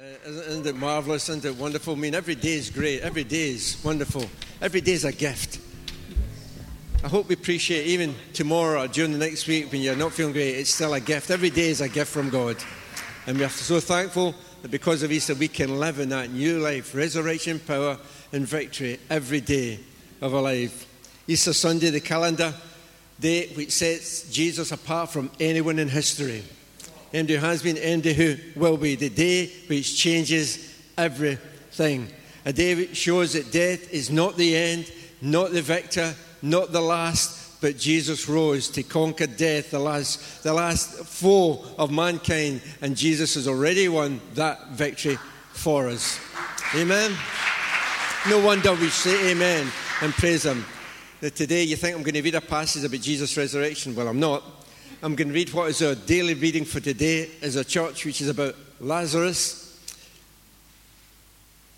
Uh, isn't, it marvelous? Isn't it wonderful? I mean, every day is great. Every day is wonderful. Every day is a gift. I hope we appreciate even tomorrow or during the next week when you're not feeling great, it's still a gift. Every day is a gift from God. And we're so thankful that because of Easter, we can live in that new life, resurrection power and victory every day of our life. Easter Sunday, the calendar day which sets Jesus apart from anyone in history. And has been and who will be. The day which changes everything. A day which shows that death is not the end, not the victor, not the last, but Jesus rose to conquer death, the last, the last foe of mankind, and Jesus has already won that victory for us. Amen. No wonder we say amen and praise Him. That today you think I'm going to read a passage about Jesus' resurrection. Well, I'm not. I'm going to read what is our daily reading for today as a church, which is about Lazarus.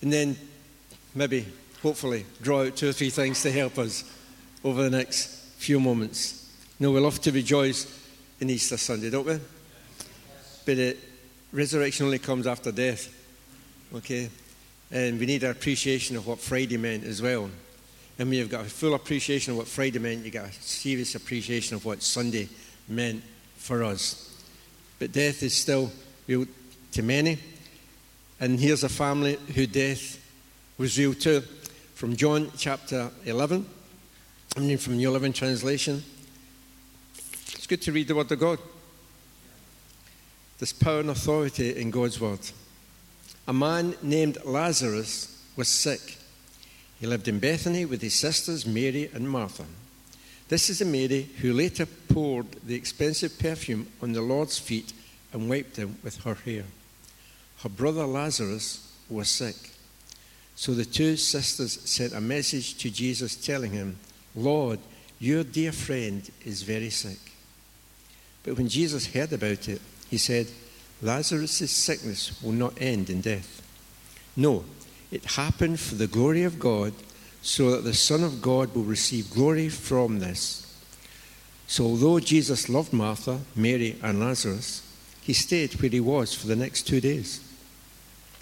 And then maybe, hopefully, draw out two or three things to help us over the next few moments. No, we love to rejoice in Easter Sunday, don't we? But uh, resurrection only comes after death. Okay? And we need an appreciation of what Friday meant as well. And when you've got a full appreciation of what Friday meant, you've got a serious appreciation of what Sunday meant for us. But death is still real to many. And here's a family who death was real to. From John chapter 11, I mean from New Living Translation. It's good to read the Word of God. There's power and authority in God's Word. A man named Lazarus was sick. He lived in Bethany with his sisters Mary and Martha. This is the Mary who later poured the expensive perfume on the Lord's feet and wiped them with her hair. Her brother Lazarus was sick. So the two sisters sent a message to Jesus telling him, Lord, your dear friend is very sick. But when Jesus heard about it, he said, Lazarus' sickness will not end in death. No, it happened for the glory of God, so that the Son of God will receive glory from this. So, although Jesus loved Martha, Mary, and Lazarus, he stayed where he was for the next two days.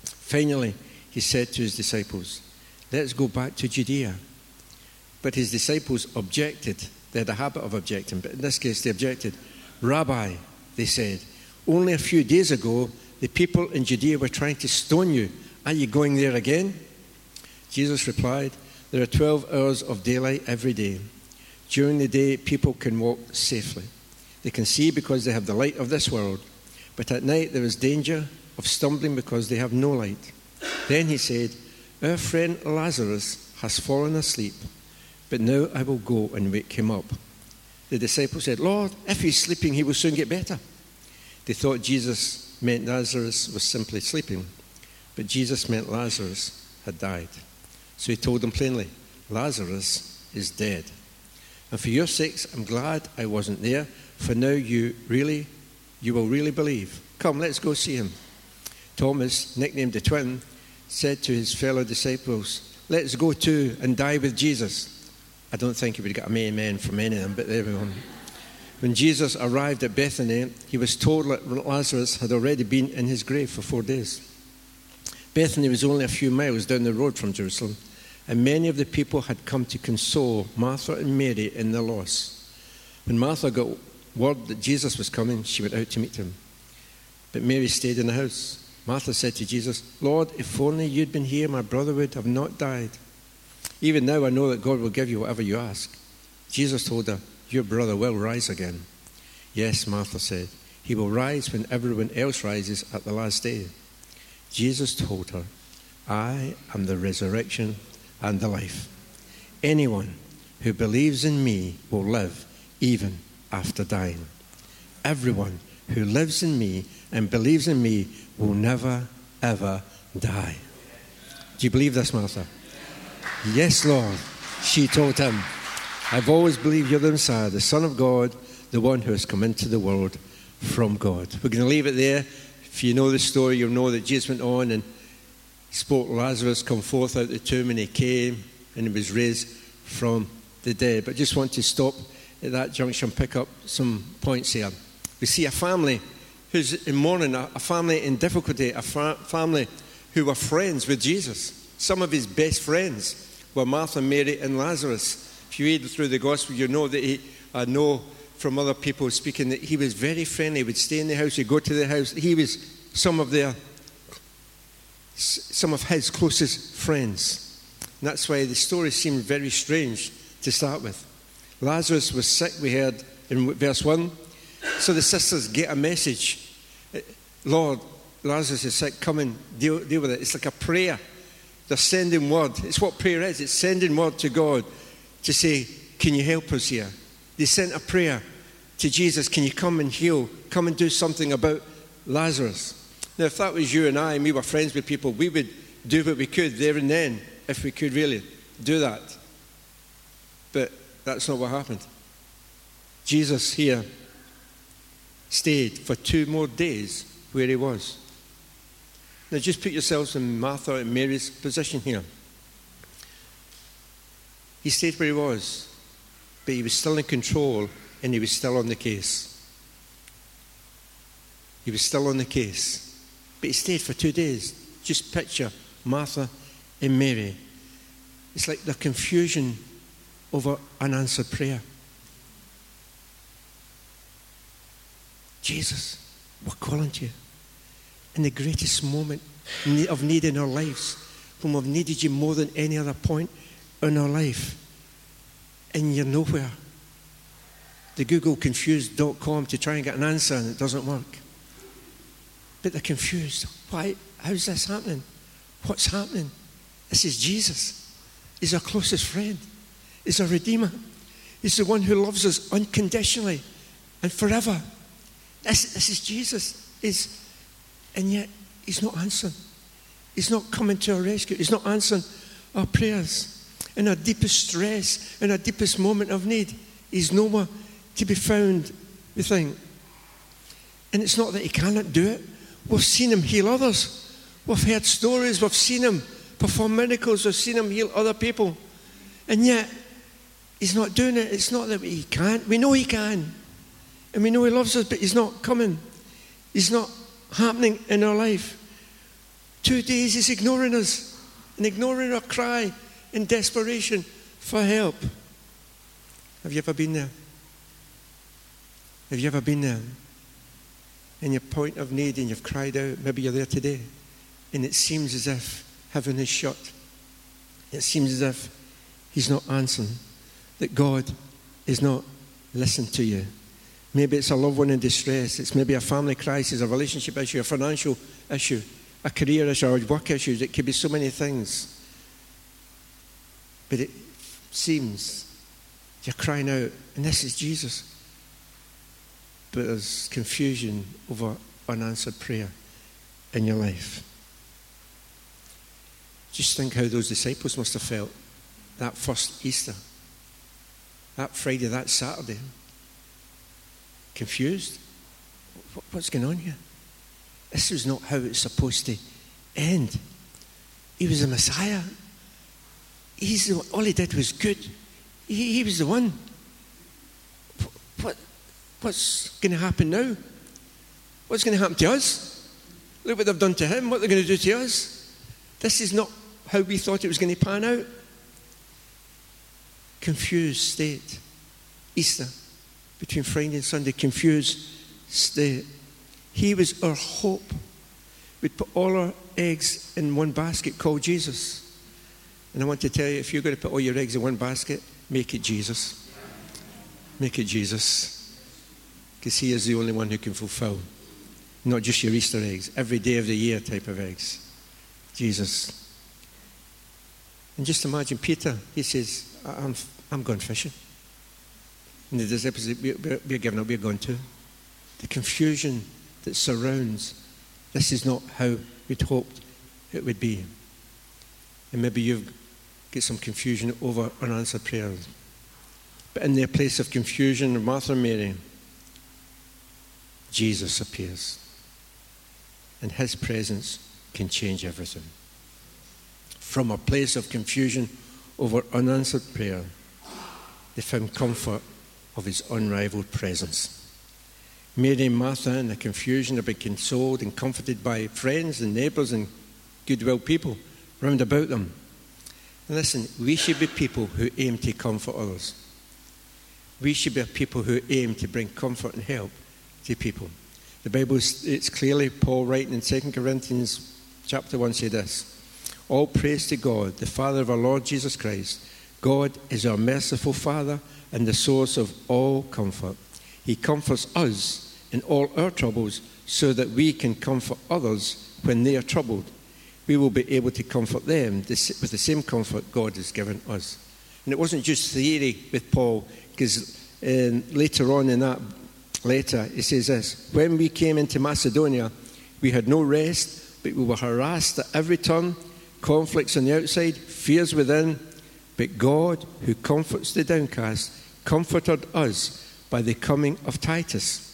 Finally, he said to his disciples, Let's go back to Judea. But his disciples objected. They had a habit of objecting, but in this case, they objected. Rabbi, they said, only a few days ago, the people in Judea were trying to stone you. Are you going there again? Jesus replied, There are 12 hours of daylight every day. During the day, people can walk safely. They can see because they have the light of this world. But at night, there is danger of stumbling because they have no light. Then he said, Our friend Lazarus has fallen asleep, but now I will go and wake him up. The disciples said, Lord, if he's sleeping, he will soon get better. They thought Jesus meant Lazarus was simply sleeping, but Jesus meant Lazarus had died. So he told them plainly, Lazarus is dead. And for your sakes, I'm glad I wasn't there, for now you really, you will really believe. Come, let's go see him. Thomas, nicknamed the twin, said to his fellow disciples, Let's go too and die with Jesus. I don't think he would got a amen from any of them, but there we go. When Jesus arrived at Bethany, he was told that Lazarus had already been in his grave for four days. Bethany was only a few miles down the road from Jerusalem, and many of the people had come to console Martha and Mary in their loss. When Martha got word that Jesus was coming, she went out to meet him. But Mary stayed in the house. Martha said to Jesus, Lord, if only you'd been here, my brother would have not died. Even now I know that God will give you whatever you ask. Jesus told her, Your brother will rise again. Yes, Martha said, He will rise when everyone else rises at the last day. Jesus told her, I am the resurrection and the life. Anyone who believes in me will live even after dying. Everyone who lives in me and believes in me will never, ever die. Do you believe this, Martha? Yes, Lord. She told him, I've always believed you're the Messiah, the Son of God, the one who has come into the world from God. We're going to leave it there. If you know the story, you'll know that Jesus went on and spoke Lazarus come forth out of the tomb, and he came and he was raised from the dead. But just want to stop at that junction, pick up some points here. We see a family who's in mourning, a, a family in difficulty, a fa- family who were friends with Jesus. Some of his best friends were Martha, Mary, and Lazarus. If you read through the Gospel, you know that he, I know from other people speaking that he was very friendly. He would stay in the house, he'd go to the house. He was some of their, some of his closest friends. And that's why the story seemed very strange to start with. Lazarus was sick, we heard in verse 1. So the sisters get a message eh, Lord, Lazarus is sick, come and deal, deal with it. It's like a prayer. They're sending word. It's what prayer is it's sending word to God to say, Can you help us here? They sent a prayer to Jesus, Can you come and heal? Come and do something about Lazarus. Now, if that was you and I, and we were friends with people, we would do what we could there and then, if we could really do that. But that's not what happened. Jesus here stayed for two more days where he was. Now, just put yourselves in Martha and Mary's position here. He stayed where he was, but he was still in control and he was still on the case. He was still on the case, but he stayed for two days. Just picture Martha and Mary. It's like the confusion over unanswered prayer. Jesus, we're calling to you in the greatest moment of need in our lives, when we've needed you more than any other point in our life, and you're nowhere. The Google confused.com to try and get an answer, and it doesn't work. But they're confused. Why? How's this happening? What's happening? This is Jesus. He's our closest friend. He's our Redeemer. He's the one who loves us unconditionally and forever. This, this is Jesus. He's, and yet, He's not answering. He's not coming to our rescue. He's not answering our prayers. In our deepest stress, in our deepest moment of need, He's nowhere to be found, we think. And it's not that He cannot do it. We've seen Him heal others. We've heard stories. We've seen Him perform miracles. We've seen Him heal other people. And yet, He's not doing it. It's not that He can't. We know He can. And we know He loves us, but He's not coming. He's not happening in our life. Two days He's ignoring us and ignoring our cry in desperation for help. Have you ever been there? Have you ever been there? In your point of need and you've cried out, maybe you're there today, and it seems as if heaven is shut. It seems as if He's not answering, that God is not listening to you. Maybe it's a loved one in distress. It's maybe a family crisis, a relationship issue, a financial issue, a career issue, or work issues. It could be so many things. But it seems you're crying out, and this is Jesus. But there's confusion over unanswered prayer in your life. Just think how those disciples must have felt that first Easter, that Friday, that Saturday confused. What's going on here? This is not how it's supposed to end. He was the Messiah. He's the, all he did was good. He, he was the one. What, what's going to happen now? What's going to happen to us? Look what they've done to him. What they're going to do to us? This is not how we thought it was going to pan out. Confused state. Easter between Friday and Sunday, confused state. He was our hope. We'd put all our eggs in one basket called Jesus. And I want to tell you if you're going to put all your eggs in one basket, make it Jesus. Make it Jesus. Because He is the only one who can fulfill not just your Easter eggs, every day of the year type of eggs. Jesus. And just imagine Peter, he says, I'm, I'm going fishing. And the disciples, we're, we're giving up, we're going to. The confusion that surrounds this is not how we'd hoped it would be. And maybe you've some confusion over unanswered prayers. But in their place of confusion, Martha and Mary, Jesus appears. And his presence can change everything. From a place of confusion over unanswered prayer, they found comfort of his unrivaled presence. Mary and Martha, in the confusion, have been consoled and comforted by friends and neighbours and goodwill people round about them. And listen, we should be people who aim to comfort others. We should be people who aim to bring comfort and help to people. The Bible, it's clearly Paul writing in 2 Corinthians chapter 1 say this All praise to God, the Father of our Lord Jesus Christ. God is our merciful Father and the source of all comfort. He comforts us in all our troubles so that we can comfort others when they are troubled. We will be able to comfort them with the same comfort God has given us. And it wasn't just theory with Paul, because um, later on in that letter, he says this When we came into Macedonia, we had no rest, but we were harassed at every turn, conflicts on the outside, fears within. But God, who comforts the downcast, comforted us by the coming of Titus.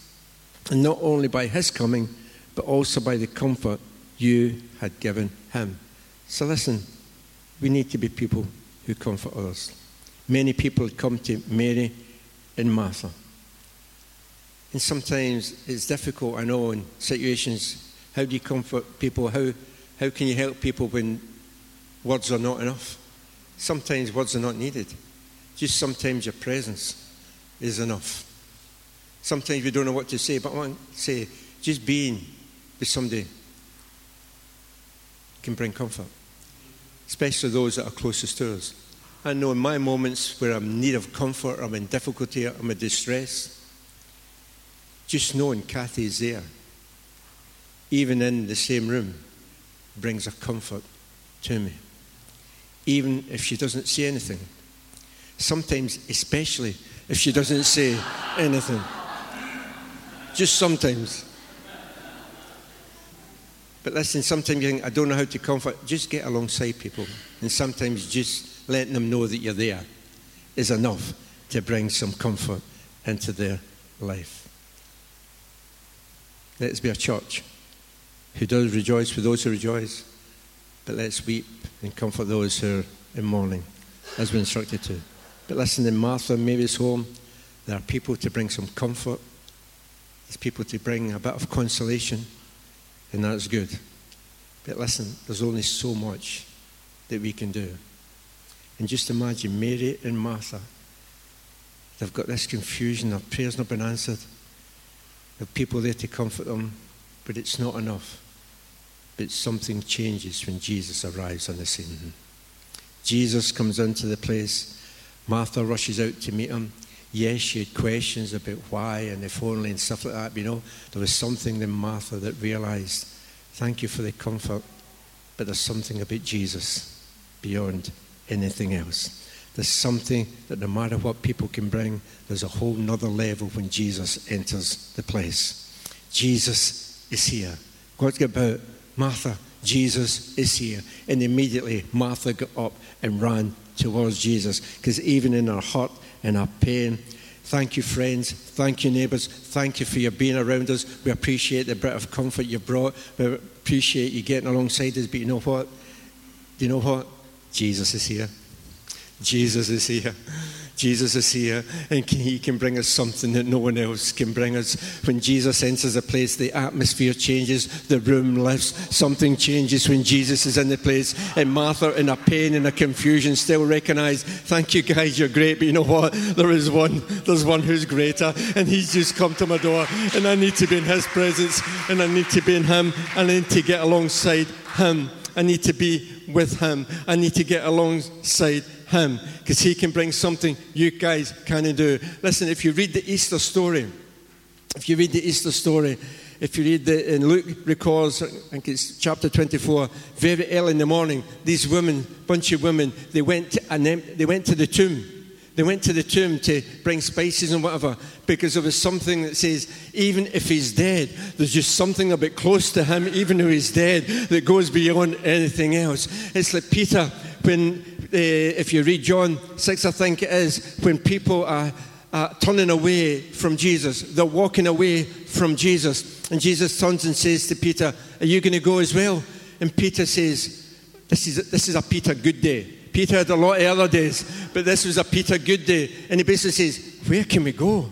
And not only by his coming, but also by the comfort you had given him. So listen, we need to be people who comfort others. Many people come to Mary and Martha. And sometimes it's difficult, I know, in situations. How do you comfort people? How, how can you help people when words are not enough? Sometimes words are not needed. Just sometimes your presence is enough. Sometimes we don't know what to say, but I want to say, just being with somebody can bring comfort, especially those that are closest to us. I know in my moments where I'm in need of comfort, I'm in difficulty, I'm in distress, just knowing Kathy is there, even in the same room, brings a comfort to me. Even if she doesn't say anything. Sometimes, especially if she doesn't say anything. Just sometimes. But listen, sometimes you think, I don't know how to comfort. Just get alongside people. And sometimes just letting them know that you're there is enough to bring some comfort into their life. Let's be a church who does rejoice with those who rejoice, but let's weep and comfort those who are in mourning, as we're instructed to. But listen, in Martha and Mary's home, there are people to bring some comfort, there's people to bring a bit of consolation and that's good. But listen, there's only so much that we can do. And just imagine Mary and Martha. They've got this confusion, their prayers not been answered. There are people there to comfort them, but it's not enough. But something changes when Jesus arrives on the scene. Jesus comes into the place. Martha rushes out to meet him yes, she had questions about why and if only and stuff like that. But, you know, there was something in Martha that realized, thank you for the comfort, but there's something about Jesus beyond anything else. There's something that no matter what people can bring, there's a whole nother level when Jesus enters the place. Jesus is here. What's about Martha? Jesus is here. And immediately Martha got up and ran towards Jesus because even in our hurt and our pain. Thank you, friends. Thank you, neighbours. Thank you for your being around us. We appreciate the bit of comfort you brought. We appreciate you getting alongside us. But you know what? You know what? Jesus is here. Jesus is here. Jesus is here and he can bring us something that no one else can bring us. When Jesus enters a place, the atmosphere changes, the room lifts, something changes when Jesus is in the place. And Martha, in a pain and a confusion, still recognize, thank you guys, you're great, but you know what? There is one, there's one who's greater, and he's just come to my door, and I need to be in his presence, and I need to be in him, and I need to get alongside him. I need to be with him. I need to get alongside him because he can bring something you guys can't do. Listen, if you read the Easter story, if you read the Easter story, if you read the, and Luke records, I think it's chapter 24, very early in the morning, these women, bunch of women, they went to, and they went to the tomb. They went to the tomb to bring spices and whatever because there was something that says, even if he's dead, there's just something a bit close to him, even though he's dead, that goes beyond anything else. It's like Peter, when if you read John 6, I think it is, when people are uh, turning away from Jesus, they're walking away from Jesus. And Jesus turns and says to Peter, Are you going to go as well? And Peter says, This is, this is a Peter good day. Peter had a lot of other days, but this was a Peter good day. And he basically says, Where can we go?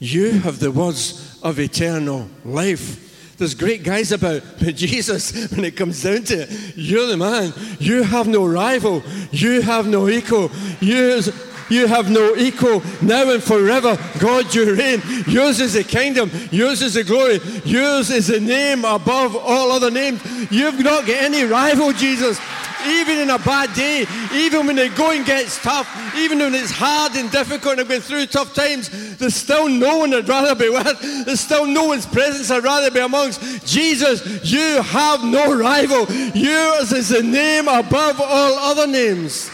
You have the words of eternal life. There's great guys about, but Jesus, when it comes down to it, you're the man. You have no rival. You have no equal. You, you have no equal now and forever. God, you reign. Yours is the kingdom. Yours is the glory. Yours is the name above all other names. You've not got any rival, Jesus even in a bad day, even when the going gets tough, even when it's hard and difficult and I've been through tough times, there's still no one I'd rather be with. There's still no one's presence I'd rather be amongst. Jesus, you have no rival. Yours is the name above all other names.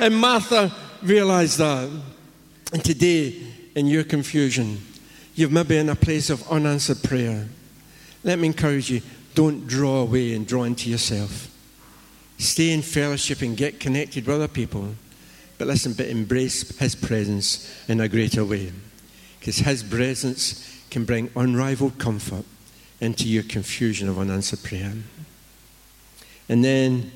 And Martha realized that. And today, in your confusion, you've maybe in a place of unanswered prayer. Let me encourage you don't draw away and draw into yourself. Stay in fellowship and get connected with other people. But listen, but embrace His presence in a greater way. Because His presence can bring unrivaled comfort into your confusion of unanswered prayer. And then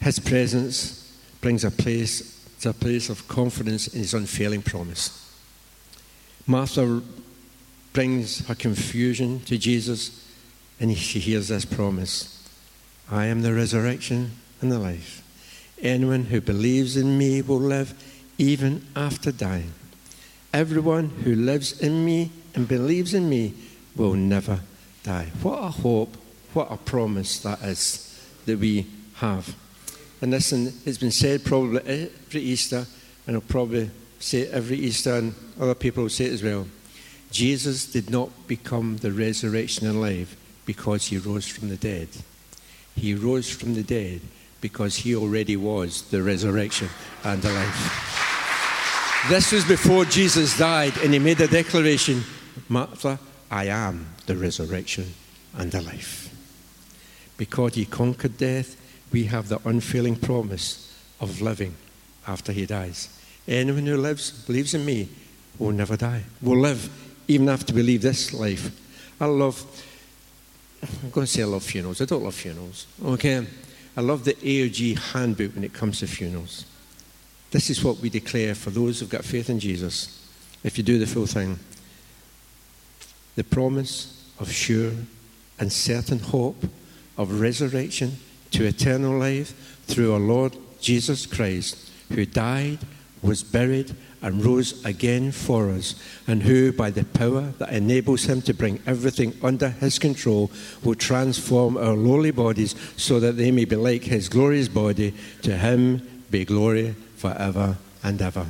His presence brings a place to a place of confidence in His unfailing promise. Martha brings her confusion to Jesus, and she hears this promise I am the resurrection and the life. Anyone who believes in me will live even after dying. Everyone who lives in me and believes in me will never die. What a hope, what a promise that is that we have. And listen, it's been said probably every Easter, and I'll probably say it every Easter, and other people will say it as well. Jesus did not become the resurrection and life because he rose from the dead. He rose from the dead because he already was the resurrection and the life. This was before Jesus died, and he made a declaration Martha, I am the resurrection and the life. Because he conquered death, we have the unfailing promise of living after he dies. Anyone who lives, believes in me, will never die, will live even after we leave this life. I love, I'm going to say I love funerals. I don't love funerals. Okay? I love the AOG handbook when it comes to funerals. This is what we declare for those who've got faith in Jesus. If you do the full thing, the promise of sure and certain hope of resurrection to eternal life through our Lord Jesus Christ, who died, was buried, and rose again for us, and who, by the power that enables him to bring everything under his control, will transform our lowly bodies so that they may be like his glorious body. To him be glory forever and ever.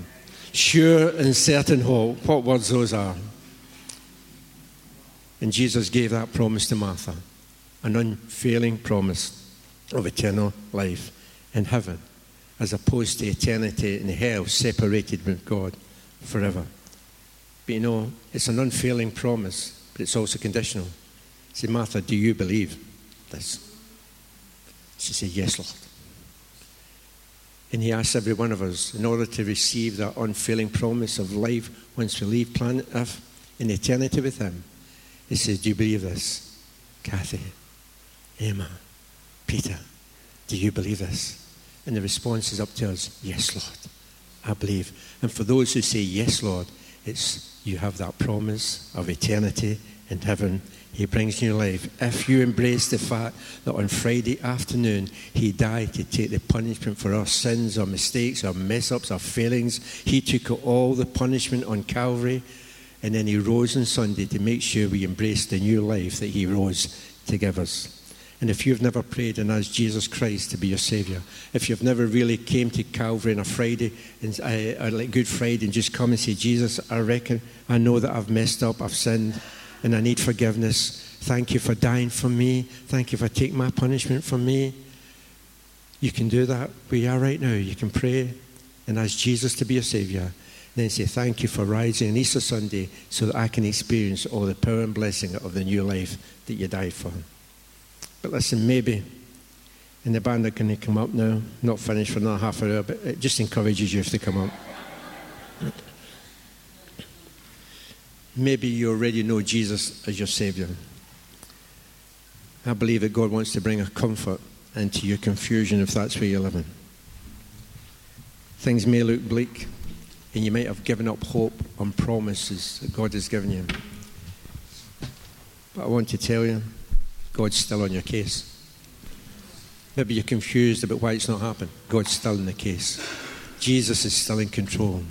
Sure and certain hope. What words those are. And Jesus gave that promise to Martha an unfailing promise of eternal life in heaven as opposed to eternity in hell, separated from God forever. But you know, it's an unfailing promise, but it's also conditional. Say, Martha, do you believe this? She said, Yes, Lord. And he asks every one of us, in order to receive that unfailing promise of life once we leave planet Earth in eternity with him, he says, Do you believe this? Kathy, Emma, Peter, do you believe this? And the response is up to us Yes, Lord, I believe. And for those who say, Yes, Lord, it's you have that promise of eternity in heaven. He brings new life. If you embrace the fact that on Friday afternoon He died to take the punishment for our sins, our mistakes, our mess ups, our failings, He took all the punishment on Calvary, and then He rose on Sunday to make sure we embrace the new life that He rose to give us. And if you've never prayed and asked Jesus Christ to be your Savior, if you've never really came to Calvary on a Friday, and, uh, like Good Friday, and just come and say, Jesus, I reckon, I know that I've messed up, I've sinned, and I need forgiveness. Thank you for dying for me. Thank you for taking my punishment from me. You can do that where you are right now. You can pray and ask Jesus to be your Savior. Then say, Thank you for rising on Easter Sunday so that I can experience all the power and blessing of the new life that you died for. But listen, maybe, and the band are going to come up now, not finished for another half an hour, but it just encourages you if they come up. Maybe you already know Jesus as your Savior. I believe that God wants to bring a comfort into your confusion if that's where you're living. Things may look bleak and you might have given up hope on promises that God has given you. But I want to tell you, God's still on your case. Maybe you're confused about why it's not happened. God's still in the case. Jesus is still in control.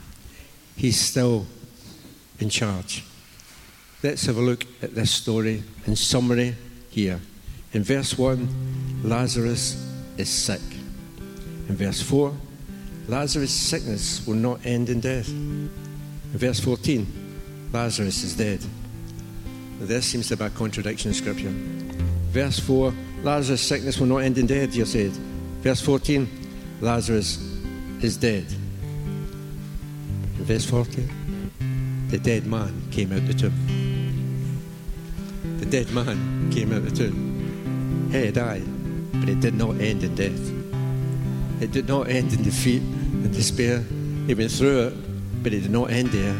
He's still in charge. Let's have a look at this story in summary here. In verse 1, Lazarus is sick. In verse 4, Lazarus' sickness will not end in death. In verse 14, Lazarus is dead. There seems to be a contradiction in Scripture. Verse 4, Lazarus' sickness will not end in death, you said. Verse 14, Lazarus is dead. Verse 14, the dead man came out of the tomb. The dead man came out of the tomb. He died, but it did not end in death. It did not end in defeat and despair. He went through it, but it did not end there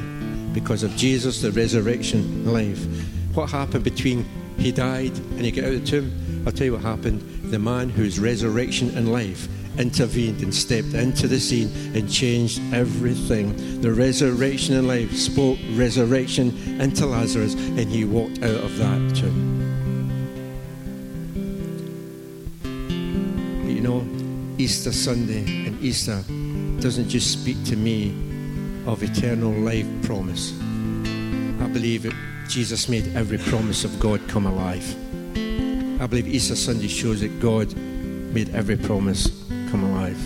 because of Jesus, the resurrection life. What happened between he died and he got out of the tomb? I'll tell you what happened. The man whose resurrection and life intervened and stepped into the scene and changed everything. The resurrection and life spoke resurrection into Lazarus, and he walked out of that tomb. But you know, Easter Sunday and Easter doesn't just speak to me of eternal life promise. I believe that Jesus made every promise of God come alive. I believe Easter Sunday shows that God made every promise come alive.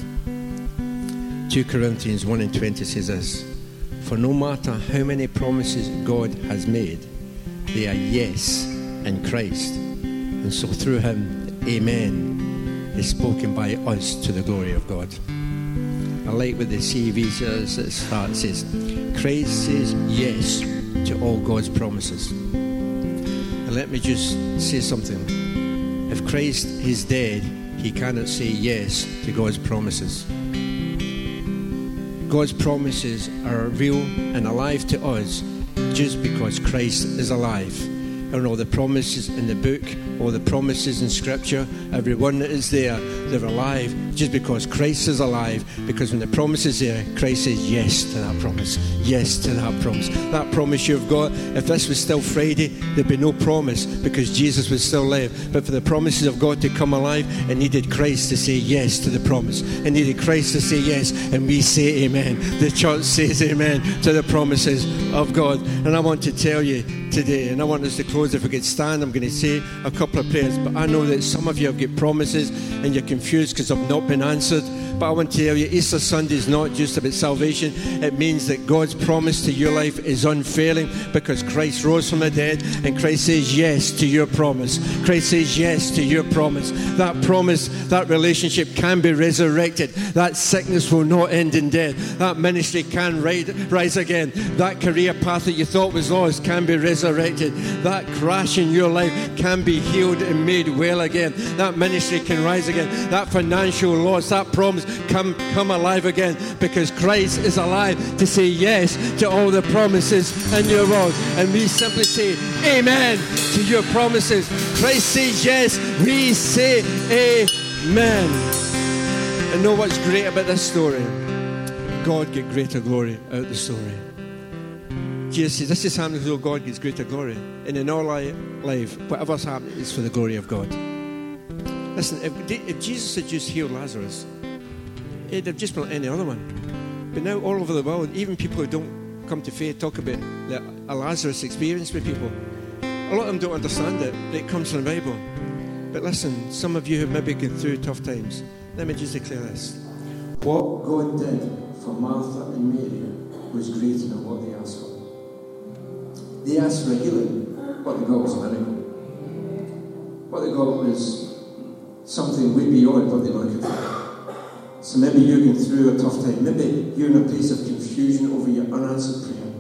2 Corinthians 1 and 20 says this For no matter how many promises God has made, they are yes in Christ. And so through him, Amen is spoken by us to the glory of God. I like what the CEV says at starts, start says, Christ says yes to all God's promises. And let me just say something. If Christ is dead, he cannot say yes to God's promises. God's promises are real and alive to us just because Christ is alive. And all the promises in the book, all the promises in Scripture, every one that is there, they're alive just because Christ is alive. Because when the promise is there, Christ says yes to that promise. Yes to that promise. That promise you've got, if this was still Friday, there'd be no promise because Jesus would still live. But for the promises of God to come alive, it needed Christ to say yes to the promise. It needed Christ to say yes, and we say amen. The church says amen to the promises of God. And I want to tell you today, and I want us to close. If we could stand, I'm going to say a couple of prayers. But I know that some of you have got promises and you're confused because they've not been answered. But I want to tell you, Easter Sunday is not just about salvation. It means that God's promise to your life is unfailing because Christ rose from the dead and Christ says yes to your promise. Christ says yes to your promise. That promise, that relationship can be resurrected. That sickness will not end in death. That ministry can rise again. That career path that you thought was lost can be resurrected. That crash in your life can be healed and made well again. That ministry can rise again. That financial loss, that promise come, come alive again because Christ is alive to say yes to all the promises in your world. And we simply say amen to your promises. Christ says yes, we say amen. And know what's great about this story? God get greater glory out of the story. Jesus says, This is happening so God gets greater glory. And in all our life, whatever's happening is for the glory of God. Listen, if, if Jesus had just healed Lazarus, Eh, it'd have just been any other one. But now, all over the world, even people who don't come to faith talk about the, a Lazarus experience with people. A lot of them don't understand it. but It comes from the Bible. But listen, some of you have maybe gone through tough times. Let me just declare this. What God did for Martha and Mary was greater than what they asked for. They asked for healing, what they got was a miracle. What they got was something way beyond what they were looking for. So maybe you're going through a tough time. Maybe you're in a place of confusion over your unanswered prayer.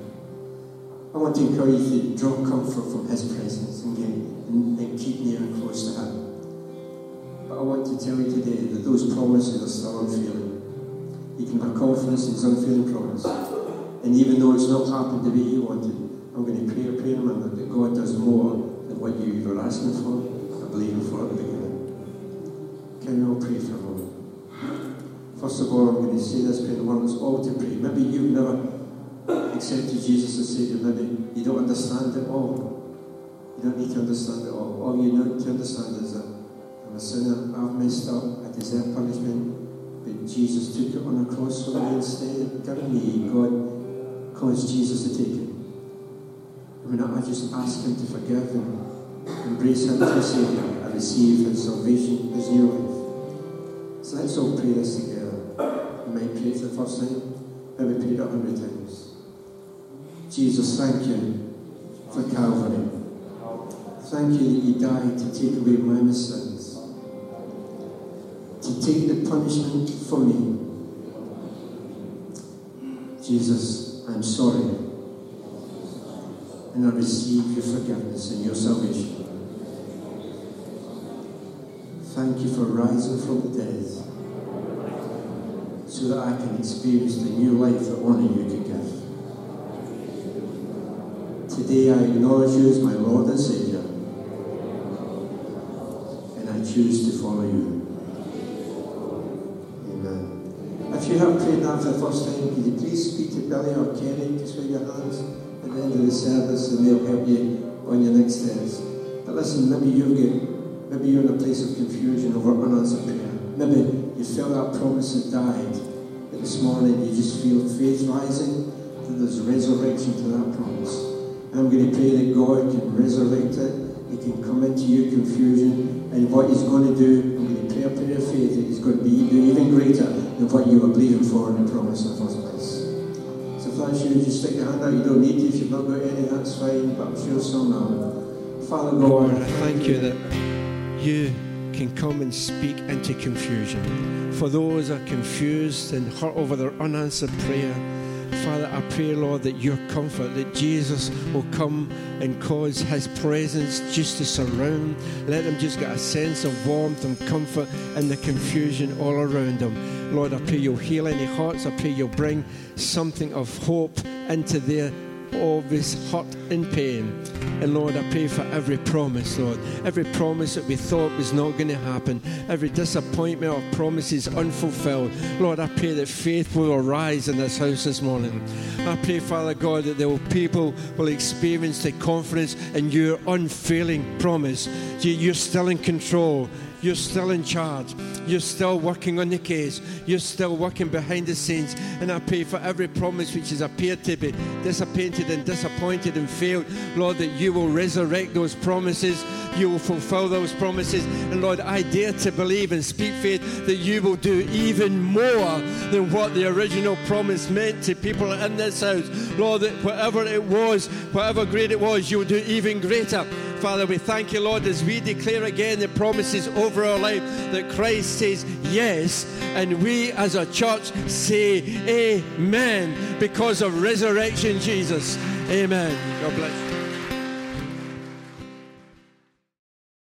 I want to encourage you to draw comfort from His presence and, get, and, and keep near and close to Him. But I want to tell you today that those promises are still unfailing. You can have confidence in His unfailing promise. And even though it's not happened the way you wanted, I'm going to pray a prayer remember that God does more than what you were asking for or believing for at the beginning. Can we all pray for a moment? First of all, I'm going to say this prayer, the one that's all to pray. Maybe you've never accepted Jesus as Savior, maybe you don't understand it all. You don't need to understand it all. All you need to understand is that I'm a sinner, I've messed up, I deserve punishment, but Jesus took it on a cross for me instead. Given me, God caused Jesus to take it. And when I just ask Him to forgive and embrace Him as Savior, I receive His salvation, His new life. So let's all pray this together. The first time, maybe pray it a hundred times. Jesus, thank you for Calvary. Thank you that you died to take away my sins, to take the punishment for me. Jesus, I'm sorry, and I receive your forgiveness and your salvation. Thank you for rising from the dead so that I can experience the new life that only you can give. Today I acknowledge you as my Lord and Saviour, and I choose to follow you. Amen. If you have prayed that for the first time, could you please speak to Billy or Kenny, just with your hands at the end of the service, and they'll help you on your next steps. But listen, maybe you've got Maybe you're in a place of confusion over unanswered prayer. Maybe you feel that promise has died. But this morning you just feel faith rising, that there's resurrection to that promise. I'm going to pray that God can resurrect it. He can come into your confusion. And what He's going to do, I'm going to pray a prayer of faith that He's going to be even greater than what you were believing for in the promise in the first place. So if that's you, just stick your hand out. You don't need to. If you've not got any, that's fine. But I'm sure some are. Father God, I thank you that you can come and speak into confusion. For those are confused and hurt over their unanswered prayer, Father, I pray, Lord, that your comfort, that Jesus will come and cause his presence just to surround. Let them just get a sense of warmth and comfort in the confusion all around them. Lord, I pray you'll heal any hearts. I pray you'll bring something of hope into their this hurt and pain. And Lord, I pray for every promise, Lord. Every promise that we thought was not going to happen. Every disappointment or promises unfulfilled. Lord, I pray that faith will arise in this house this morning. I pray, Father God, that will people will experience the confidence in your unfailing promise. You're still in control. You're still in charge. You're still working on the case. You're still working behind the scenes. And I pray for every promise which has appeared to be disappointed and disappointed and failed. Lord, that you will resurrect those promises. You will fulfill those promises. And Lord, I dare to believe and speak faith that you will do even more than what the original promise meant to people in this house. Lord, that whatever it was, whatever great it was, you will do even greater. Father, we thank you, Lord, as we declare again the promises over our life that Christ says yes, and we as a church say amen because of resurrection, Jesus. Amen. God bless